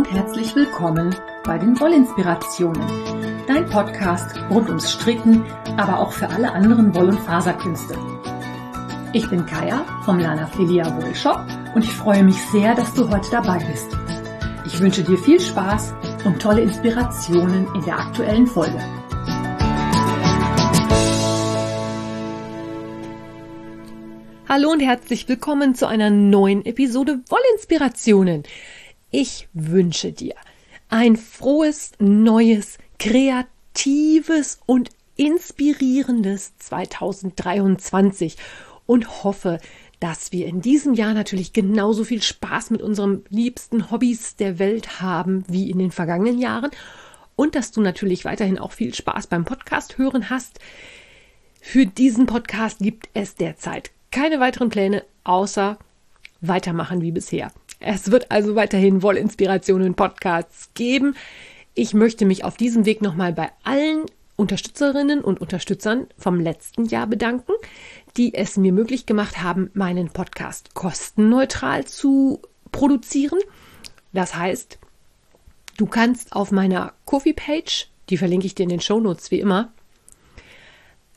und herzlich willkommen bei den Wollinspirationen, dein Podcast rund ums Stricken, aber auch für alle anderen Woll- und Faserkünste. Ich bin Kaya vom Lana Filia Wollshop und ich freue mich sehr, dass du heute dabei bist. Ich wünsche dir viel Spaß und tolle Inspirationen in der aktuellen Folge. Hallo und herzlich willkommen zu einer neuen Episode Wollinspirationen. Ich wünsche dir ein frohes, neues, kreatives und inspirierendes 2023 und hoffe, dass wir in diesem Jahr natürlich genauso viel Spaß mit unseren liebsten Hobbys der Welt haben wie in den vergangenen Jahren und dass du natürlich weiterhin auch viel Spaß beim Podcast hören hast. Für diesen Podcast gibt es derzeit keine weiteren Pläne, außer weitermachen wie bisher. Es wird also weiterhin Wollinspirationen Podcasts geben. Ich möchte mich auf diesem Weg nochmal bei allen Unterstützerinnen und Unterstützern vom letzten Jahr bedanken, die es mir möglich gemacht haben, meinen Podcast kostenneutral zu produzieren. Das heißt, du kannst auf meiner Coffee-Page, die verlinke ich dir in den Show Notes wie immer,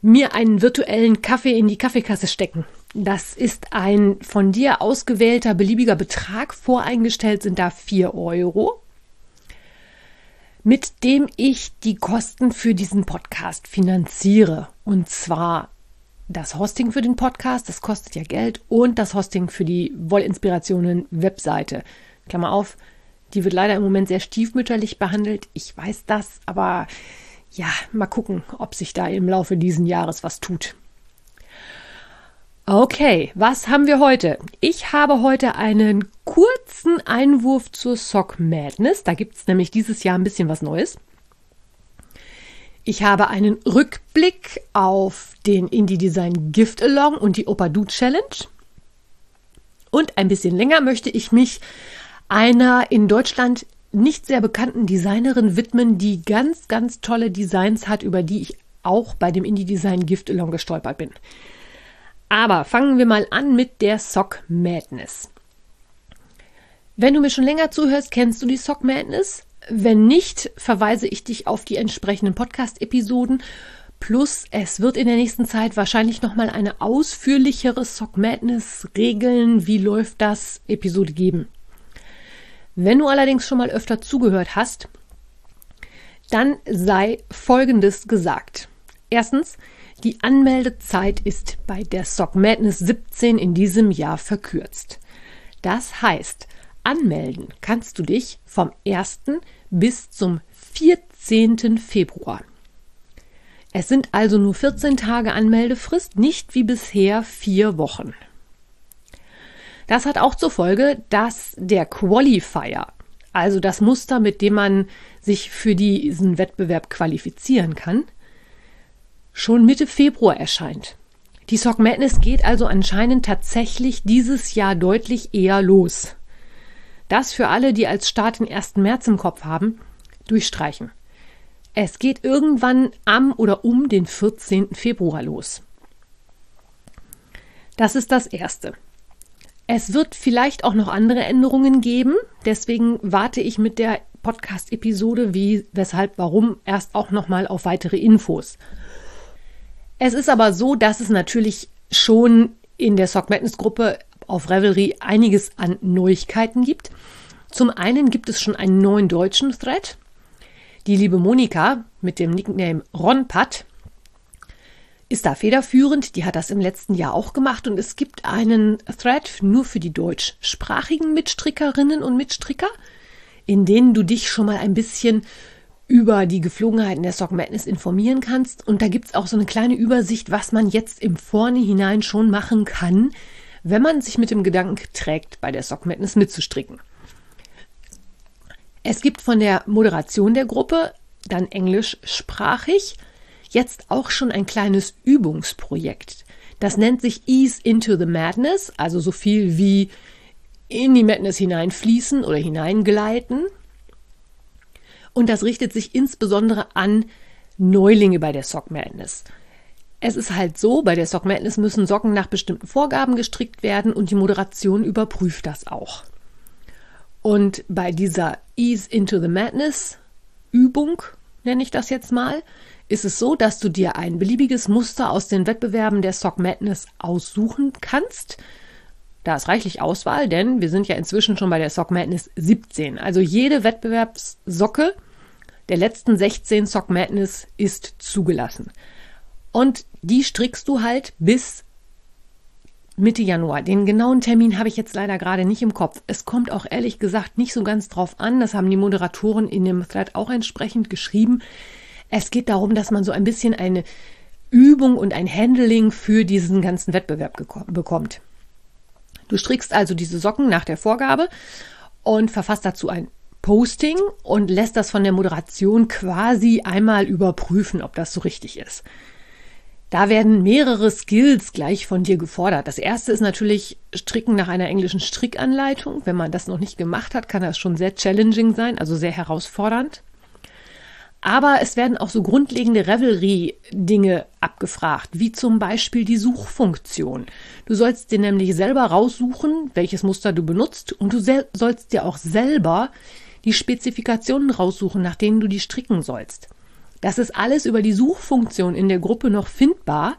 mir einen virtuellen Kaffee in die Kaffeekasse stecken. Das ist ein von dir ausgewählter beliebiger Betrag. Voreingestellt sind da 4 Euro, mit dem ich die Kosten für diesen Podcast finanziere. Und zwar das Hosting für den Podcast, das kostet ja Geld, und das Hosting für die Wollinspirationen Webseite. Klammer auf, die wird leider im Moment sehr stiefmütterlich behandelt. Ich weiß das, aber ja, mal gucken, ob sich da im Laufe dieses Jahres was tut. Okay, was haben wir heute? Ich habe heute einen kurzen Einwurf zur Sock Madness. Da gibt es nämlich dieses Jahr ein bisschen was Neues. Ich habe einen Rückblick auf den Indie Design Gift Along und die Opa Do Challenge. Und ein bisschen länger möchte ich mich einer in Deutschland nicht sehr bekannten Designerin widmen, die ganz, ganz tolle Designs hat, über die ich auch bei dem Indie Design Gift Along gestolpert bin. Aber fangen wir mal an mit der Sock Madness. Wenn du mir schon länger zuhörst, kennst du die Sock Madness? Wenn nicht, verweise ich dich auf die entsprechenden Podcast-Episoden. Plus, es wird in der nächsten Zeit wahrscheinlich nochmal eine ausführlichere Sock Madness Regeln, wie läuft das Episode geben. Wenn du allerdings schon mal öfter zugehört hast, dann sei Folgendes gesagt. Erstens, die Anmeldezeit ist bei der Sock Madness 17 in diesem Jahr verkürzt. Das heißt, anmelden kannst du dich vom 1. bis zum 14. Februar. Es sind also nur 14 Tage Anmeldefrist, nicht wie bisher vier Wochen. Das hat auch zur Folge, dass der Qualifier, also das Muster, mit dem man sich für diesen Wettbewerb qualifizieren kann, schon Mitte Februar erscheint. Die Sock Madness geht also anscheinend tatsächlich dieses Jahr deutlich eher los. Das für alle, die als Start den 1. März im Kopf haben, durchstreichen. Es geht irgendwann am oder um den 14. Februar los. Das ist das Erste. Es wird vielleicht auch noch andere Änderungen geben, deswegen warte ich mit der Podcast-Episode, wie, weshalb, warum, erst auch nochmal auf weitere Infos. Es ist aber so, dass es natürlich schon in der Sock Madness Gruppe auf Revelry einiges an Neuigkeiten gibt. Zum einen gibt es schon einen neuen deutschen Thread. Die liebe Monika mit dem Nickname Ronpat ist da federführend. Die hat das im letzten Jahr auch gemacht und es gibt einen Thread nur für die deutschsprachigen Mitstrickerinnen und Mitstricker, in denen du dich schon mal ein bisschen über die Geflogenheiten der Sock Madness informieren kannst. Und da gibt es auch so eine kleine Übersicht, was man jetzt im Vornhinein schon machen kann, wenn man sich mit dem Gedanken trägt, bei der Sock Madness mitzustricken. Es gibt von der Moderation der Gruppe dann englischsprachig jetzt auch schon ein kleines Übungsprojekt. Das nennt sich Ease into the Madness, also so viel wie in die Madness hineinfließen oder hineingleiten. Und das richtet sich insbesondere an Neulinge bei der Sock Madness. Es ist halt so, bei der Sock Madness müssen Socken nach bestimmten Vorgaben gestrickt werden und die Moderation überprüft das auch. Und bei dieser Ease into the Madness Übung, nenne ich das jetzt mal, ist es so, dass du dir ein beliebiges Muster aus den Wettbewerben der Sock Madness aussuchen kannst. Da ist reichlich Auswahl, denn wir sind ja inzwischen schon bei der Sock Madness 17. Also jede Wettbewerbssocke der letzten 16 Sock Madness ist zugelassen. Und die strickst du halt bis Mitte Januar. Den genauen Termin habe ich jetzt leider gerade nicht im Kopf. Es kommt auch ehrlich gesagt nicht so ganz drauf an. Das haben die Moderatoren in dem Thread auch entsprechend geschrieben. Es geht darum, dass man so ein bisschen eine Übung und ein Handling für diesen ganzen Wettbewerb bekommt. Du strickst also diese Socken nach der Vorgabe und verfasst dazu ein Posting und lässt das von der Moderation quasi einmal überprüfen, ob das so richtig ist. Da werden mehrere Skills gleich von dir gefordert. Das erste ist natürlich Stricken nach einer englischen Strickanleitung. Wenn man das noch nicht gemacht hat, kann das schon sehr challenging sein, also sehr herausfordernd. Aber es werden auch so grundlegende Revelry-Dinge abgefragt, wie zum Beispiel die Suchfunktion. Du sollst dir nämlich selber raussuchen, welches Muster du benutzt und du sollst dir auch selber die Spezifikationen raussuchen, nach denen du die stricken sollst. Das ist alles über die Suchfunktion in der Gruppe noch findbar.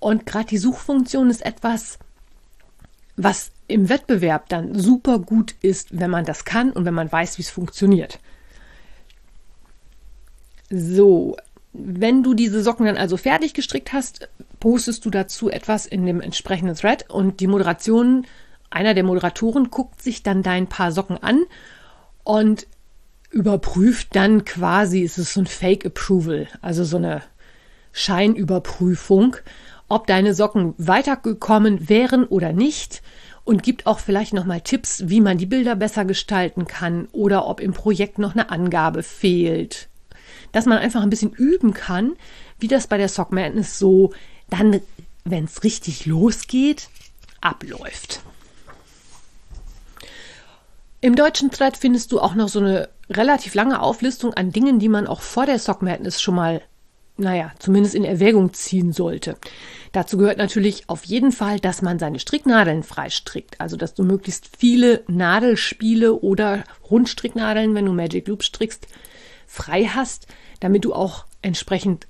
Und gerade die Suchfunktion ist etwas, was im Wettbewerb dann super gut ist, wenn man das kann und wenn man weiß, wie es funktioniert. So, wenn du diese Socken dann also fertig gestrickt hast, postest du dazu etwas in dem entsprechenden Thread und die Moderation, einer der Moderatoren guckt sich dann dein paar Socken an und überprüft dann quasi, ist es so ein Fake Approval, also so eine Scheinüberprüfung, ob deine Socken weitergekommen wären oder nicht und gibt auch vielleicht nochmal Tipps, wie man die Bilder besser gestalten kann oder ob im Projekt noch eine Angabe fehlt. Dass man einfach ein bisschen üben kann, wie das bei der Sock Madness so dann, wenn es richtig losgeht, abläuft. Im deutschen Thread findest du auch noch so eine relativ lange Auflistung an Dingen, die man auch vor der Sock Madness schon mal, naja, zumindest in Erwägung ziehen sollte. Dazu gehört natürlich auf jeden Fall, dass man seine Stricknadeln freistrickt. Also, dass du möglichst viele Nadelspiele oder Rundstricknadeln, wenn du Magic Loop strickst, frei hast, damit du auch entsprechend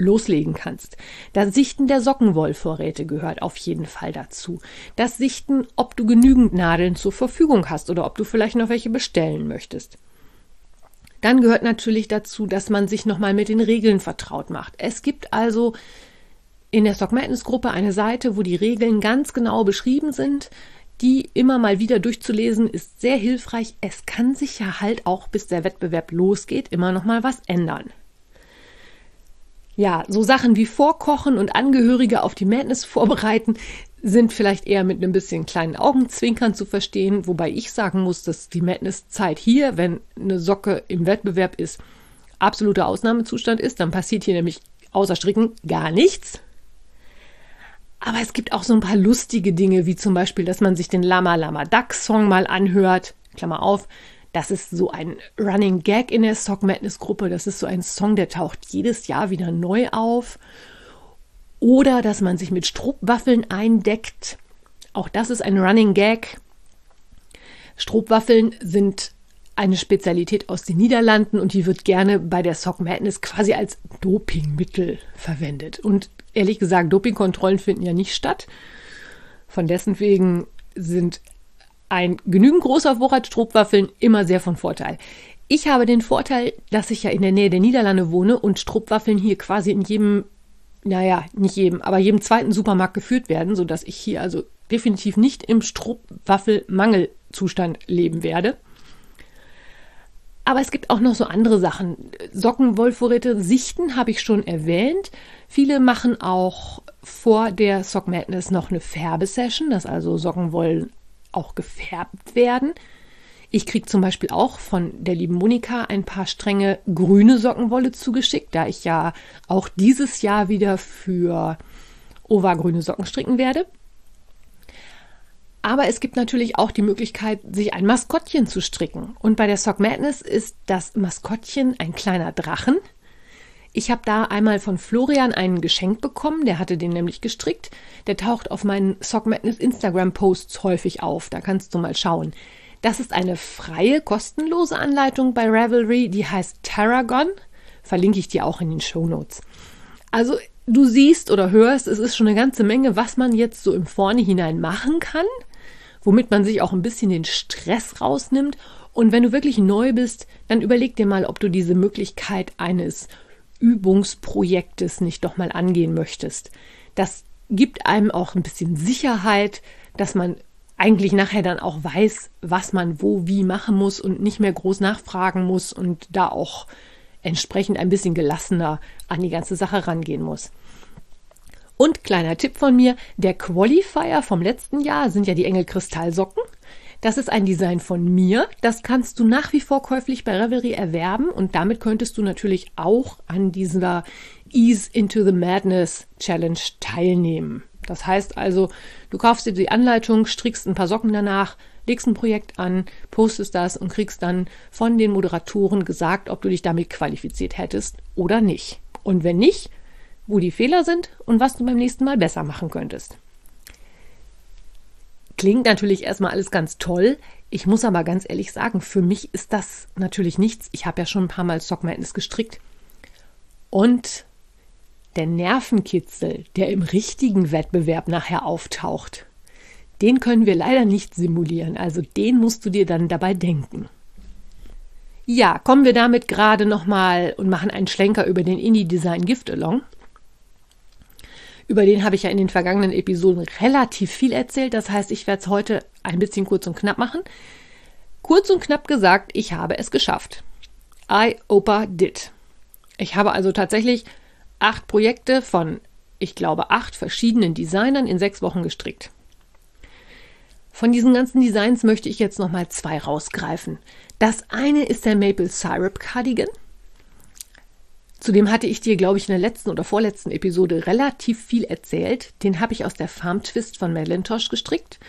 loslegen kannst. Das Sichten der Sockenwollvorräte gehört auf jeden Fall dazu. Das Sichten, ob du genügend Nadeln zur Verfügung hast oder ob du vielleicht noch welche bestellen möchtest. Dann gehört natürlich dazu, dass man sich nochmal mit den Regeln vertraut macht. Es gibt also in der Stock Madness Gruppe eine Seite, wo die Regeln ganz genau beschrieben sind. Die immer mal wieder durchzulesen ist sehr hilfreich. Es kann sich ja halt auch, bis der Wettbewerb losgeht, immer noch mal was ändern. Ja, so Sachen wie Vorkochen und Angehörige auf die Madness vorbereiten sind vielleicht eher mit einem bisschen kleinen Augenzwinkern zu verstehen, wobei ich sagen muss, dass die Madness-Zeit hier, wenn eine Socke im Wettbewerb ist, absoluter Ausnahmezustand ist. Dann passiert hier nämlich außer Stricken gar nichts. Aber es gibt auch so ein paar lustige Dinge, wie zum Beispiel, dass man sich den Lama Lama Duck Song mal anhört. Klammer auf. Das ist so ein Running Gag in der Sock Madness Gruppe. Das ist so ein Song, der taucht jedes Jahr wieder neu auf. Oder dass man sich mit Strohwaffeln eindeckt. Auch das ist ein Running Gag. Strohwaffeln sind eine Spezialität aus den Niederlanden und die wird gerne bei der Sock Madness quasi als Dopingmittel verwendet. Und ehrlich gesagt, Dopingkontrollen finden ja nicht statt. Von dessen wegen sind ein genügend großer Vorrat Strohwaffeln immer sehr von Vorteil. Ich habe den Vorteil, dass ich ja in der Nähe der Niederlande wohne und Strohwaffeln hier quasi in jedem naja, nicht jedem, aber jedem zweiten Supermarkt geführt werden, sodass ich hier also definitiv nicht im Strohwaffelmangelzustand leben werde. Aber es gibt auch noch so andere Sachen. Sockenwollvorräte sichten habe ich schon erwähnt. Viele machen auch vor der Sock Madness noch eine Färbesession, dass also Sockenwollen auch gefärbt werden. Ich kriege zum Beispiel auch von der lieben Monika ein paar Stränge grüne Sockenwolle zugeschickt, da ich ja auch dieses Jahr wieder für Ova grüne Socken stricken werde. Aber es gibt natürlich auch die Möglichkeit, sich ein Maskottchen zu stricken. Und bei der Sock Madness ist das Maskottchen ein kleiner Drachen. Ich habe da einmal von Florian einen Geschenk bekommen, der hatte den nämlich gestrickt. Der taucht auf meinen Sock Madness Instagram Posts häufig auf, da kannst du mal schauen. Das ist eine freie, kostenlose Anleitung bei Ravelry, die heißt Tarragon. Verlinke ich dir auch in den Show Notes. Also du siehst oder hörst, es ist schon eine ganze Menge, was man jetzt so im Vornherein machen kann, womit man sich auch ein bisschen den Stress rausnimmt. Und wenn du wirklich neu bist, dann überleg dir mal, ob du diese Möglichkeit eines Übungsprojektes nicht doch mal angehen möchtest. Das gibt einem auch ein bisschen Sicherheit, dass man eigentlich nachher dann auch weiß, was man wo wie machen muss und nicht mehr groß nachfragen muss und da auch entsprechend ein bisschen gelassener an die ganze Sache rangehen muss. Und kleiner Tipp von mir, der Qualifier vom letzten Jahr sind ja die Engel Kristallsocken. Das ist ein Design von mir. Das kannst du nach wie vor käuflich bei Revelry erwerben und damit könntest du natürlich auch an dieser Ease into the Madness Challenge teilnehmen. Das heißt also, du kaufst dir die Anleitung, strickst ein paar Socken danach, legst ein Projekt an, postest das und kriegst dann von den Moderatoren gesagt, ob du dich damit qualifiziert hättest oder nicht. Und wenn nicht, wo die Fehler sind und was du beim nächsten Mal besser machen könntest. Klingt natürlich erstmal alles ganz toll. Ich muss aber ganz ehrlich sagen, für mich ist das natürlich nichts. Ich habe ja schon ein paar Mal Sock Madness gestrickt. Und der Nervenkitzel, der im richtigen Wettbewerb nachher auftaucht, den können wir leider nicht simulieren. Also den musst du dir dann dabei denken. Ja, kommen wir damit gerade nochmal und machen einen Schlenker über den Indie Design Gift Along. Über den habe ich ja in den vergangenen Episoden relativ viel erzählt. Das heißt, ich werde es heute ein bisschen kurz und knapp machen. Kurz und knapp gesagt, ich habe es geschafft. I Opa did. Ich habe also tatsächlich acht Projekte von, ich glaube, acht verschiedenen Designern in sechs Wochen gestrickt. Von diesen ganzen Designs möchte ich jetzt nochmal zwei rausgreifen. Das eine ist der Maple Syrup Cardigan. Zudem hatte ich dir, glaube ich, in der letzten oder vorletzten Episode relativ viel erzählt. Den habe ich aus der Farm Twist von Madelintosh gestrickt.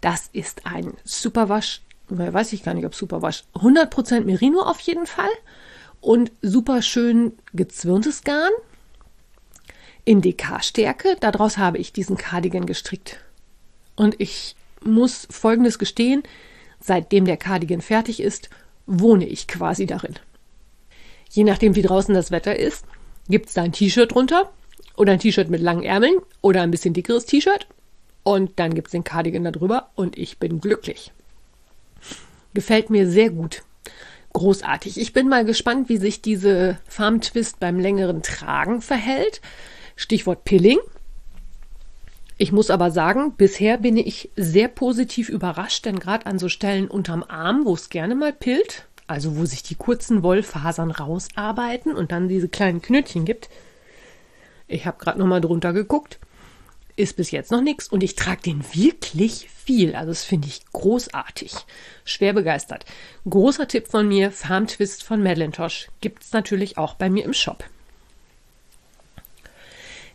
Das ist ein Superwasch, weiß ich gar nicht, ob Superwasch, 100% Merino auf jeden Fall und super schön gezwirntes Garn in DK-Stärke. Daraus habe ich diesen Cardigan gestrickt. Und ich muss Folgendes gestehen, seitdem der Cardigan fertig ist, wohne ich quasi darin. Je nachdem, wie draußen das Wetter ist, gibt es da ein T-Shirt drunter oder ein T-Shirt mit langen Ärmeln oder ein bisschen dickeres T-Shirt und dann gibt es den Cardigan darüber und ich bin glücklich. Gefällt mir sehr gut. Großartig. Ich bin mal gespannt, wie sich diese Farm Twist beim längeren Tragen verhält. Stichwort Pilling. Ich muss aber sagen, bisher bin ich sehr positiv überrascht, denn gerade an so Stellen unterm Arm, wo es gerne mal pillt, also wo sich die kurzen Wollfasern rausarbeiten und dann diese kleinen Knötchen gibt. Ich habe gerade noch mal drunter geguckt. Ist bis jetzt noch nichts und ich trage den wirklich viel. Also das finde ich großartig. Schwer begeistert. Großer Tipp von mir, Farm Twist von Madelintosh. Gibt es natürlich auch bei mir im Shop.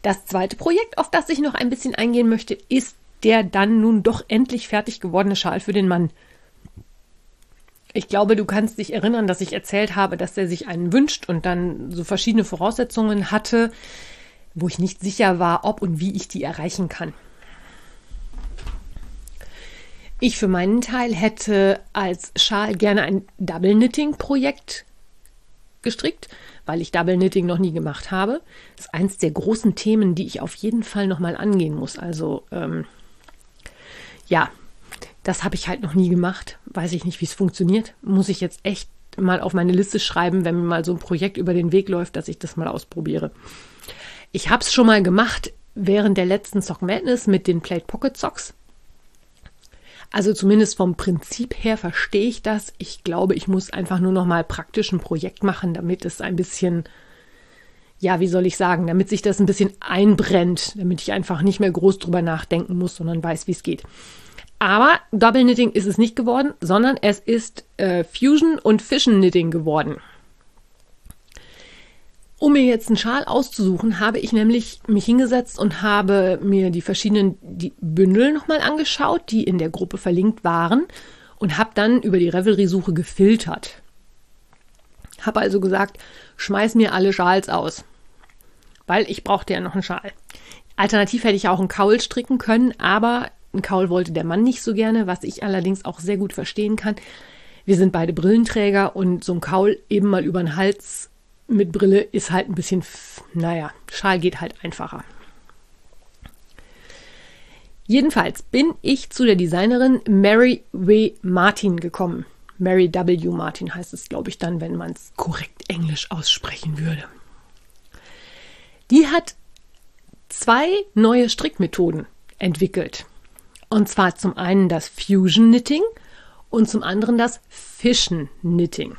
Das zweite Projekt, auf das ich noch ein bisschen eingehen möchte, ist der dann nun doch endlich fertig gewordene Schal für den Mann. Ich glaube, du kannst dich erinnern, dass ich erzählt habe, dass er sich einen wünscht und dann so verschiedene Voraussetzungen hatte, wo ich nicht sicher war, ob und wie ich die erreichen kann. Ich für meinen Teil hätte als Schal gerne ein Double Knitting Projekt gestrickt, weil ich Double Knitting noch nie gemacht habe. Das ist eins der großen Themen, die ich auf jeden Fall nochmal angehen muss. Also ähm, ja, das habe ich halt noch nie gemacht. Weiß ich nicht, wie es funktioniert. Muss ich jetzt echt mal auf meine Liste schreiben, wenn mir mal so ein Projekt über den Weg läuft, dass ich das mal ausprobiere. Ich habe es schon mal gemacht während der letzten Sock Madness mit den Plate Pocket Socks. Also zumindest vom Prinzip her verstehe ich das. Ich glaube, ich muss einfach nur noch mal praktisch ein Projekt machen, damit es ein bisschen, ja, wie soll ich sagen, damit sich das ein bisschen einbrennt, damit ich einfach nicht mehr groß drüber nachdenken muss, sondern weiß, wie es geht. Aber Double Knitting ist es nicht geworden, sondern es ist äh, Fusion und Fission Knitting geworden. Um mir jetzt einen Schal auszusuchen, habe ich nämlich mich hingesetzt und habe mir die verschiedenen die Bündel nochmal angeschaut, die in der Gruppe verlinkt waren und habe dann über die Revelry-Suche gefiltert. Habe also gesagt, schmeiß mir alle Schals aus, weil ich brauchte ja noch einen Schal. Alternativ hätte ich auch einen Kaul stricken können, aber Ein Kaul wollte der Mann nicht so gerne, was ich allerdings auch sehr gut verstehen kann. Wir sind beide Brillenträger und so ein Kaul eben mal über den Hals mit Brille ist halt ein bisschen, naja, Schal geht halt einfacher. Jedenfalls bin ich zu der Designerin Mary W. Martin gekommen. Mary W. Martin heißt es, glaube ich, dann, wenn man es korrekt Englisch aussprechen würde. Die hat zwei neue Strickmethoden entwickelt. Und zwar zum einen das Fusion Knitting und zum anderen das Fission Knitting.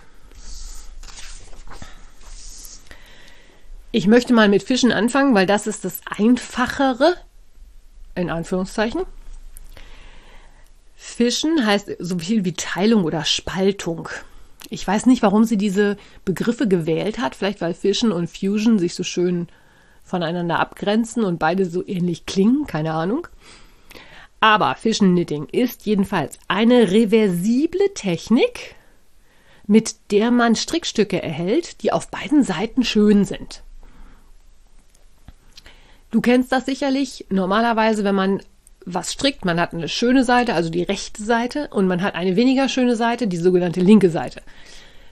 Ich möchte mal mit Fischen anfangen, weil das ist das einfachere, in Anführungszeichen. Fischen heißt so viel wie Teilung oder Spaltung. Ich weiß nicht, warum sie diese Begriffe gewählt hat. Vielleicht weil Fischen und Fusion sich so schön voneinander abgrenzen und beide so ähnlich klingen. Keine Ahnung. Aber Fischen Knitting ist jedenfalls eine reversible Technik, mit der man Strickstücke erhält, die auf beiden Seiten schön sind. Du kennst das sicherlich. Normalerweise, wenn man was strickt, man hat eine schöne Seite, also die rechte Seite, und man hat eine weniger schöne Seite, die sogenannte linke Seite.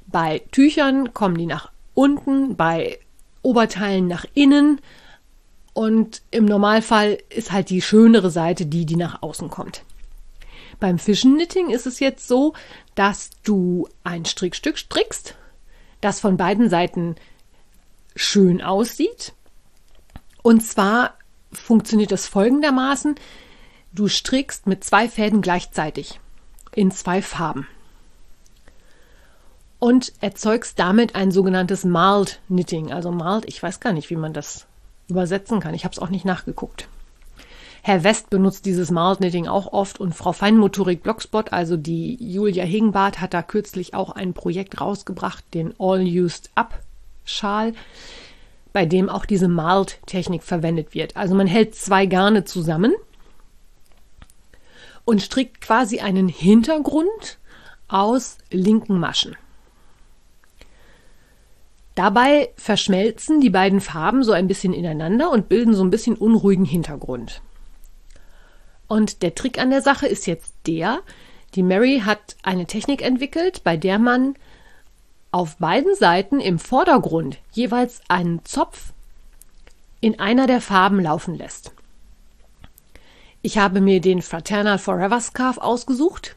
Bei Tüchern kommen die nach unten, bei Oberteilen nach innen und im Normalfall ist halt die schönere Seite die, die nach außen kommt. Beim Fischenknitting ist es jetzt so, dass du ein Strickstück strickst, das von beiden Seiten schön aussieht und zwar funktioniert das folgendermaßen. Du strickst mit zwei Fäden gleichzeitig in zwei Farben und erzeugst damit ein sogenanntes Marled Knitting. Also Marled, ich weiß gar nicht, wie man das übersetzen kann. Ich habe es auch nicht nachgeguckt. Herr West benutzt dieses Marled Knitting auch oft und Frau Feinmotorik Blogspot, also die Julia Hegenbart, hat da kürzlich auch ein Projekt rausgebracht, den All Used Up Schal bei dem auch diese Malt-Technik verwendet wird. Also man hält zwei Garne zusammen und strickt quasi einen Hintergrund aus linken Maschen. Dabei verschmelzen die beiden Farben so ein bisschen ineinander und bilden so ein bisschen unruhigen Hintergrund. Und der Trick an der Sache ist jetzt der, die Mary hat eine Technik entwickelt, bei der man auf beiden Seiten im Vordergrund jeweils einen Zopf in einer der Farben laufen lässt. Ich habe mir den Fraternal Forever Scarf ausgesucht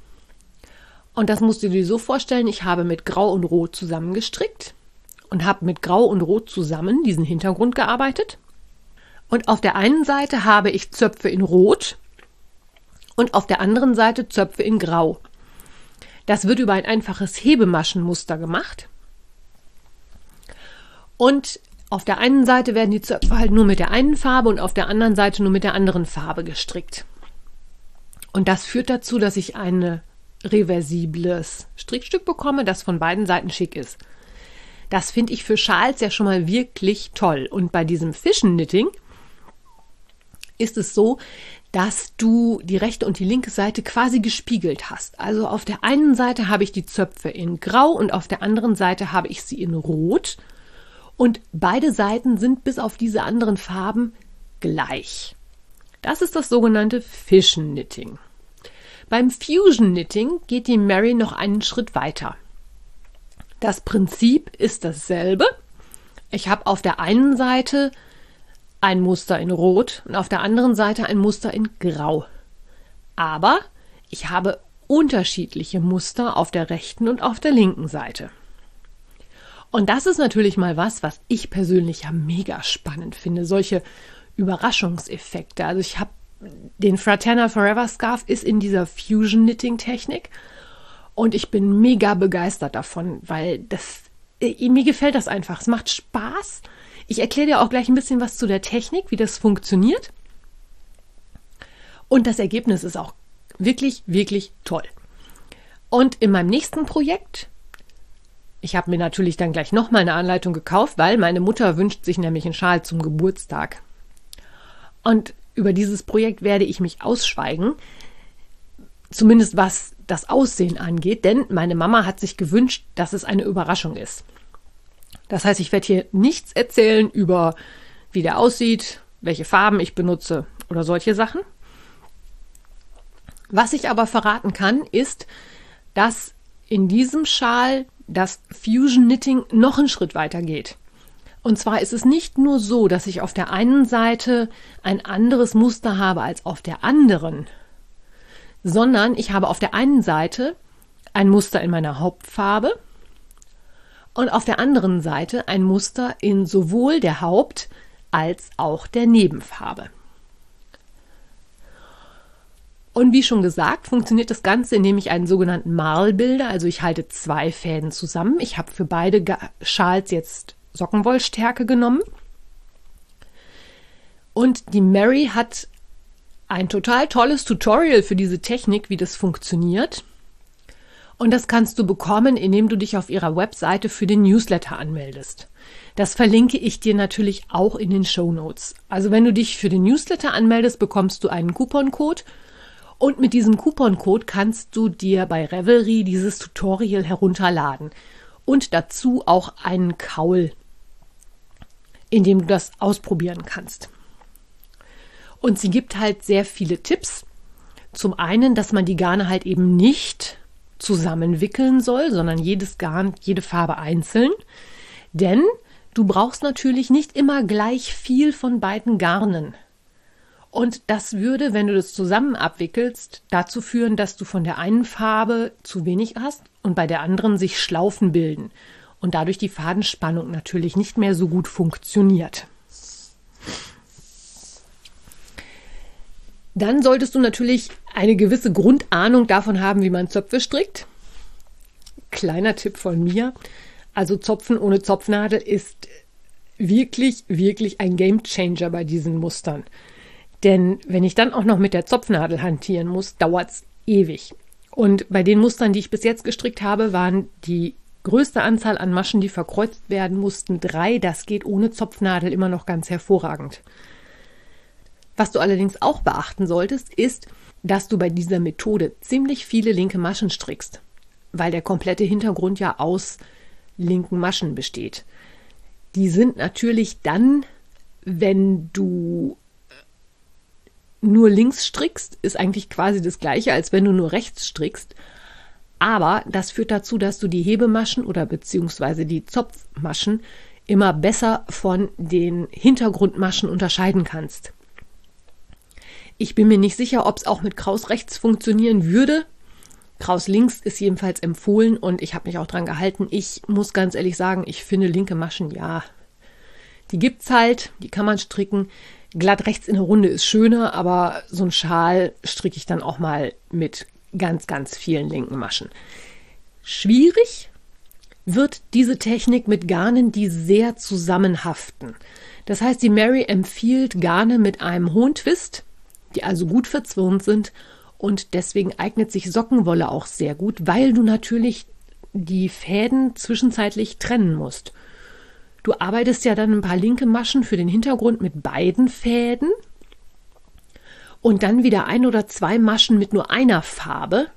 und das musst du dir so vorstellen, ich habe mit Grau und Rot zusammen gestrickt und habe mit Grau und Rot zusammen diesen Hintergrund gearbeitet. Und auf der einen Seite habe ich Zöpfe in Rot und auf der anderen Seite Zöpfe in Grau. Das wird über ein einfaches Hebemaschenmuster gemacht. Und auf der einen Seite werden die Zöpfe halt nur mit der einen Farbe und auf der anderen Seite nur mit der anderen Farbe gestrickt. Und das führt dazu, dass ich ein reversibles Strickstück bekomme, das von beiden Seiten schick ist. Das finde ich für Schals ja schon mal wirklich toll. Und bei diesem Fischen-Knitting ist es so, dass du die rechte und die linke Seite quasi gespiegelt hast. Also auf der einen Seite habe ich die Zöpfe in Grau und auf der anderen Seite habe ich sie in Rot. Und beide Seiten sind bis auf diese anderen Farben gleich. Das ist das sogenannte Fission Knitting. Beim Fusion Knitting geht die Mary noch einen Schritt weiter. Das Prinzip ist dasselbe. Ich habe auf der einen Seite ein Muster in Rot und auf der anderen Seite ein Muster in Grau. Aber ich habe unterschiedliche Muster auf der rechten und auf der linken Seite. Und das ist natürlich mal was, was ich persönlich ja mega spannend finde, solche Überraschungseffekte. Also ich habe den Fraterna Forever Scarf ist in dieser Fusion Knitting Technik und ich bin mega begeistert davon, weil das äh, mir gefällt das einfach. Es macht Spaß ich erkläre dir auch gleich ein bisschen was zu der Technik, wie das funktioniert. Und das Ergebnis ist auch wirklich, wirklich toll. Und in meinem nächsten Projekt, ich habe mir natürlich dann gleich nochmal eine Anleitung gekauft, weil meine Mutter wünscht sich nämlich einen Schal zum Geburtstag. Und über dieses Projekt werde ich mich ausschweigen, zumindest was das Aussehen angeht, denn meine Mama hat sich gewünscht, dass es eine Überraschung ist. Das heißt, ich werde hier nichts erzählen über, wie der aussieht, welche Farben ich benutze oder solche Sachen. Was ich aber verraten kann, ist, dass in diesem Schal das Fusion Knitting noch einen Schritt weiter geht. Und zwar ist es nicht nur so, dass ich auf der einen Seite ein anderes Muster habe als auf der anderen, sondern ich habe auf der einen Seite ein Muster in meiner Hauptfarbe und auf der anderen Seite ein Muster in sowohl der Haupt- als auch der Nebenfarbe. Und wie schon gesagt, funktioniert das Ganze, indem ich einen sogenannten Marl bilde. Also ich halte zwei Fäden zusammen. Ich habe für beide Schals jetzt Sockenwollstärke genommen. Und die Mary hat ein total tolles Tutorial für diese Technik, wie das funktioniert. Und das kannst du bekommen, indem du dich auf ihrer Webseite für den Newsletter anmeldest. Das verlinke ich dir natürlich auch in den Show Notes. Also wenn du dich für den Newsletter anmeldest, bekommst du einen Couponcode und mit diesem Couponcode kannst du dir bei Revelry dieses Tutorial herunterladen und dazu auch einen Kaul, in dem du das ausprobieren kannst. Und sie gibt halt sehr viele Tipps. Zum einen, dass man die Garne halt eben nicht zusammenwickeln soll, sondern jedes Garn, jede Farbe einzeln. Denn du brauchst natürlich nicht immer gleich viel von beiden Garnen. Und das würde, wenn du das zusammen abwickelst, dazu führen, dass du von der einen Farbe zu wenig hast und bei der anderen sich Schlaufen bilden und dadurch die Fadenspannung natürlich nicht mehr so gut funktioniert. Dann solltest du natürlich eine gewisse Grundahnung davon haben, wie man Zöpfe strickt. Kleiner Tipp von mir. Also Zopfen ohne Zopfnadel ist wirklich, wirklich ein Game Changer bei diesen Mustern. Denn wenn ich dann auch noch mit der Zopfnadel hantieren muss, dauert es ewig. Und bei den Mustern, die ich bis jetzt gestrickt habe, waren die größte Anzahl an Maschen, die verkreuzt werden mussten, drei. Das geht ohne Zopfnadel immer noch ganz hervorragend. Was du allerdings auch beachten solltest, ist, dass du bei dieser Methode ziemlich viele linke Maschen strickst, weil der komplette Hintergrund ja aus linken Maschen besteht. Die sind natürlich dann, wenn du nur links strickst, ist eigentlich quasi das gleiche, als wenn du nur rechts strickst. Aber das führt dazu, dass du die Hebemaschen oder beziehungsweise die Zopfmaschen immer besser von den Hintergrundmaschen unterscheiden kannst. Ich bin mir nicht sicher, ob es auch mit Kraus rechts funktionieren würde. Kraus links ist jedenfalls empfohlen und ich habe mich auch dran gehalten. Ich muss ganz ehrlich sagen, ich finde linke Maschen, ja, die gibt's halt, die kann man stricken. Glatt rechts in der Runde ist schöner, aber so ein Schal stricke ich dann auch mal mit ganz, ganz vielen linken Maschen. Schwierig wird diese Technik mit Garnen, die sehr zusammenhaften. Das heißt, die Mary empfiehlt Garne mit einem hohen Twist, die also gut verzwirnt sind und deswegen eignet sich Sockenwolle auch sehr gut, weil du natürlich die Fäden zwischenzeitlich trennen musst. Du arbeitest ja dann ein paar linke Maschen für den Hintergrund mit beiden Fäden und dann wieder ein oder zwei Maschen mit nur einer Farbe.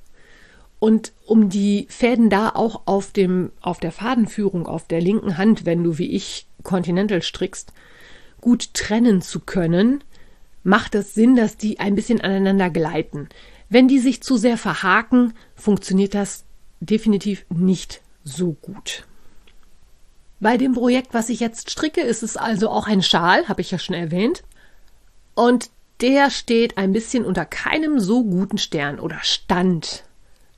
Und um die Fäden da auch auf dem, auf der Fadenführung, auf der linken Hand, wenn du wie ich Continental strickst, gut trennen zu können, macht es Sinn, dass die ein bisschen aneinander gleiten. Wenn die sich zu sehr verhaken, funktioniert das definitiv nicht so gut. Bei dem Projekt, was ich jetzt stricke, ist es also auch ein Schal, habe ich ja schon erwähnt. Und der steht ein bisschen unter keinem so guten Stern oder Stand.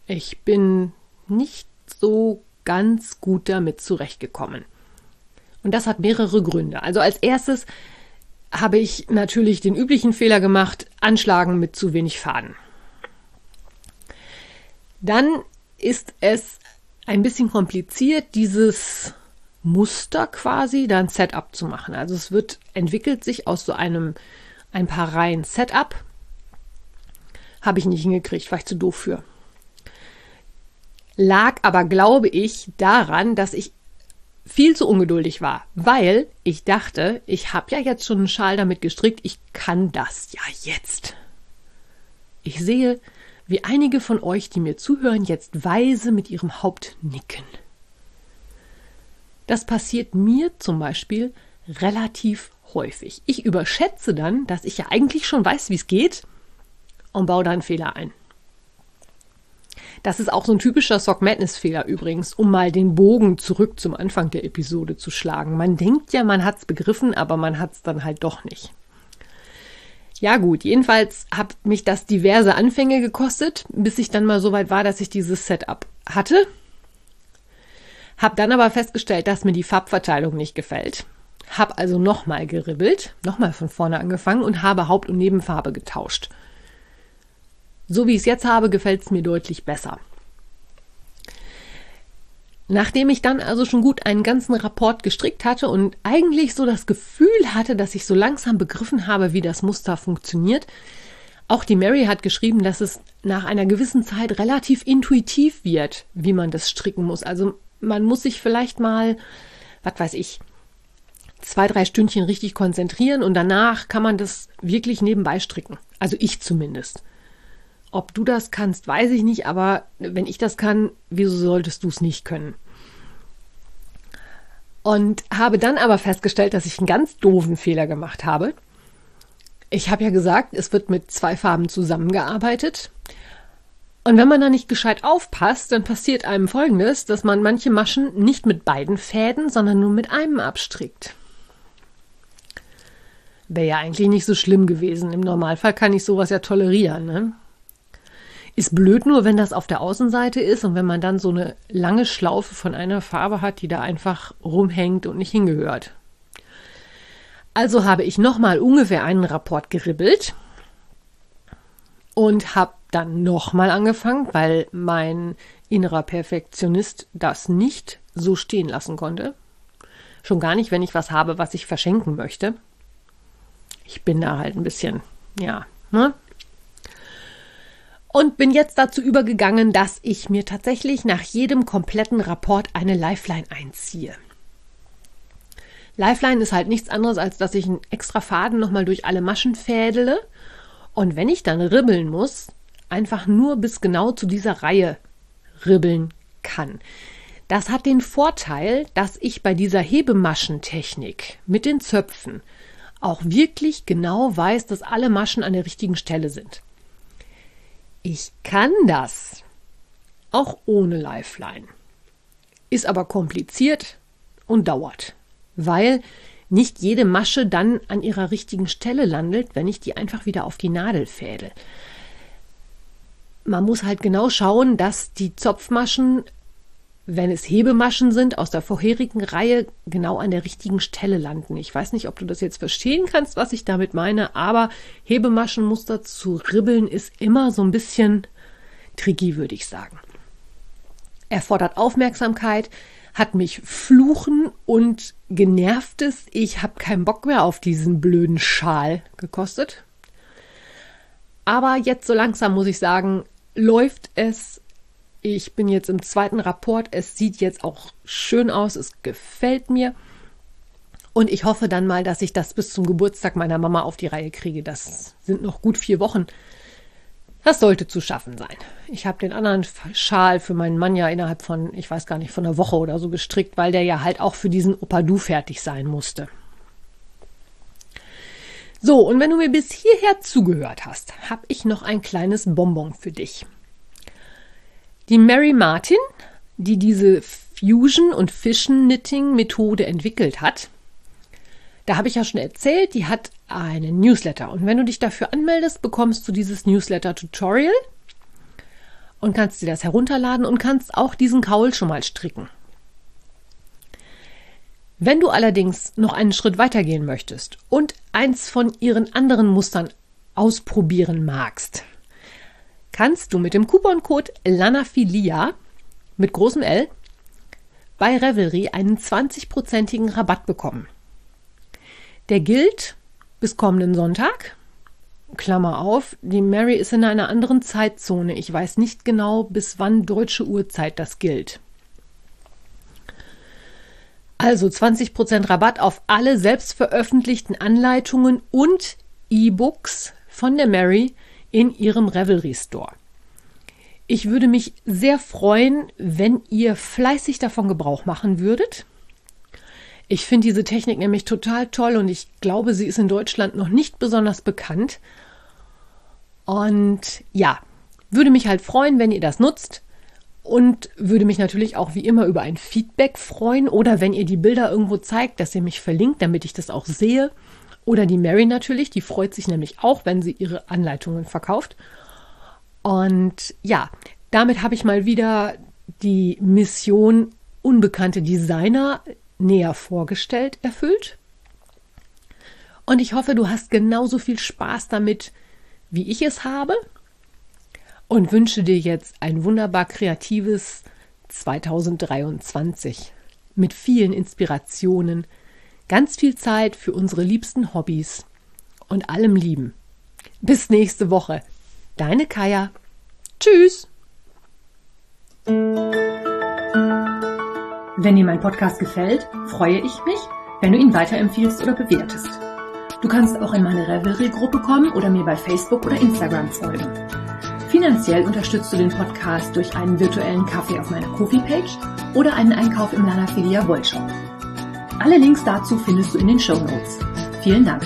Ich bin nicht so ganz gut damit zurechtgekommen. Und das hat mehrere Gründe. Also als erstes habe ich natürlich den üblichen Fehler gemacht, anschlagen mit zu wenig Faden. Dann ist es ein bisschen kompliziert, dieses Muster quasi dann Setup zu machen. Also es wird entwickelt sich aus so einem ein paar Reihen Setup. Habe ich nicht hingekriegt, war ich zu doof für. Lag aber, glaube ich, daran, dass ich viel zu ungeduldig war, weil ich dachte, ich habe ja jetzt schon einen Schal damit gestrickt, ich kann das ja jetzt. Ich sehe, wie einige von euch, die mir zuhören, jetzt weise mit ihrem Haupt nicken. Das passiert mir zum Beispiel relativ häufig. Ich überschätze dann, dass ich ja eigentlich schon weiß, wie es geht und baue dann Fehler ein. Das ist auch so ein typischer Sock Madness Fehler übrigens, um mal den Bogen zurück zum Anfang der Episode zu schlagen. Man denkt ja, man hat's begriffen, aber man hat's dann halt doch nicht. Ja gut, jedenfalls hat mich das diverse Anfänge gekostet, bis ich dann mal so weit war, dass ich dieses Setup hatte. Hab dann aber festgestellt, dass mir die Farbverteilung nicht gefällt. Hab also nochmal geribbelt, nochmal von vorne angefangen und habe Haupt- und Nebenfarbe getauscht. So wie ich es jetzt habe, gefällt es mir deutlich besser. Nachdem ich dann also schon gut einen ganzen Rapport gestrickt hatte und eigentlich so das Gefühl hatte, dass ich so langsam begriffen habe, wie das Muster funktioniert, auch die Mary hat geschrieben, dass es nach einer gewissen Zeit relativ intuitiv wird, wie man das stricken muss. Also man muss sich vielleicht mal, was weiß ich, zwei, drei Stündchen richtig konzentrieren und danach kann man das wirklich nebenbei stricken. Also ich zumindest. Ob du das kannst, weiß ich nicht, aber wenn ich das kann, wieso solltest du es nicht können? Und habe dann aber festgestellt, dass ich einen ganz doofen Fehler gemacht habe. Ich habe ja gesagt, es wird mit zwei Farben zusammengearbeitet. Und wenn man da nicht gescheit aufpasst, dann passiert einem Folgendes, dass man manche Maschen nicht mit beiden Fäden, sondern nur mit einem abstrickt. Wäre ja eigentlich nicht so schlimm gewesen. Im Normalfall kann ich sowas ja tolerieren. Ne? Ist blöd nur, wenn das auf der Außenseite ist und wenn man dann so eine lange Schlaufe von einer Farbe hat, die da einfach rumhängt und nicht hingehört. Also habe ich nochmal ungefähr einen Rapport geribbelt und habe dann nochmal angefangen, weil mein innerer Perfektionist das nicht so stehen lassen konnte. Schon gar nicht, wenn ich was habe, was ich verschenken möchte. Ich bin da halt ein bisschen, ja, ne? Und bin jetzt dazu übergegangen, dass ich mir tatsächlich nach jedem kompletten Rapport eine Lifeline einziehe. Lifeline ist halt nichts anderes, als dass ich einen extra Faden nochmal durch alle Maschen fädele und wenn ich dann ribbeln muss, einfach nur bis genau zu dieser Reihe ribbeln kann. Das hat den Vorteil, dass ich bei dieser Hebemaschentechnik mit den Zöpfen auch wirklich genau weiß, dass alle Maschen an der richtigen Stelle sind. Ich kann das. Auch ohne Lifeline. Ist aber kompliziert und dauert. Weil nicht jede Masche dann an ihrer richtigen Stelle landet, wenn ich die einfach wieder auf die Nadel fädel. Man muss halt genau schauen, dass die Zopfmaschen wenn es Hebemaschen sind aus der vorherigen Reihe, genau an der richtigen Stelle landen. Ich weiß nicht, ob du das jetzt verstehen kannst, was ich damit meine, aber Hebemaschenmuster zu ribbeln ist immer so ein bisschen tricky, würde ich sagen. Erfordert Aufmerksamkeit, hat mich fluchen und genervtes, ich habe keinen Bock mehr auf diesen blöden Schal gekostet. Aber jetzt so langsam muss ich sagen, läuft es ich bin jetzt im zweiten Rapport. Es sieht jetzt auch schön aus. Es gefällt mir. Und ich hoffe dann mal, dass ich das bis zum Geburtstag meiner Mama auf die Reihe kriege. Das sind noch gut vier Wochen. Das sollte zu schaffen sein. Ich habe den anderen Schal für meinen Mann ja innerhalb von, ich weiß gar nicht, von einer Woche oder so gestrickt, weil der ja halt auch für diesen Opadu fertig sein musste. So, und wenn du mir bis hierher zugehört hast, habe ich noch ein kleines Bonbon für dich. Die Mary Martin, die diese Fusion- und Fischen-Knitting-Methode entwickelt hat, da habe ich ja schon erzählt, die hat einen Newsletter. Und wenn du dich dafür anmeldest, bekommst du dieses Newsletter-Tutorial und kannst dir das herunterladen und kannst auch diesen Kaul schon mal stricken. Wenn du allerdings noch einen Schritt weitergehen möchtest und eins von ihren anderen Mustern ausprobieren magst, kannst du mit dem Couponcode LANAFILIA mit großem L bei Revelry einen 20-prozentigen Rabatt bekommen. Der gilt bis kommenden Sonntag. Klammer auf, die Mary ist in einer anderen Zeitzone. Ich weiß nicht genau, bis wann deutsche Uhrzeit das gilt. Also 20% Rabatt auf alle selbst veröffentlichten Anleitungen und E-Books von der Mary in Ihrem Revelry Store. Ich würde mich sehr freuen, wenn ihr fleißig davon Gebrauch machen würdet. Ich finde diese Technik nämlich total toll und ich glaube, sie ist in Deutschland noch nicht besonders bekannt. Und ja, würde mich halt freuen, wenn ihr das nutzt. und würde mich natürlich auch wie immer über ein Feedback freuen oder wenn ihr die Bilder irgendwo zeigt, dass ihr mich verlinkt, damit ich das auch sehe. Oder die Mary natürlich, die freut sich nämlich auch, wenn sie ihre Anleitungen verkauft. Und ja, damit habe ich mal wieder die Mission unbekannte Designer näher vorgestellt, erfüllt. Und ich hoffe, du hast genauso viel Spaß damit, wie ich es habe und wünsche dir jetzt ein wunderbar kreatives 2023 mit vielen Inspirationen, ganz viel Zeit für unsere liebsten Hobbys und allem Lieben. Bis nächste Woche. Deine Kaya. Tschüss. Wenn dir mein Podcast gefällt, freue ich mich, wenn du ihn weiterempfiehlst oder bewertest. Du kannst auch in meine Revelry-Gruppe kommen oder mir bei Facebook oder Instagram folgen. Finanziell unterstützt du den Podcast durch einen virtuellen Kaffee auf meiner Kofi-Page oder einen Einkauf im Lanafilia Wollshop. Alle Links dazu findest du in den Show Notes. Vielen Dank.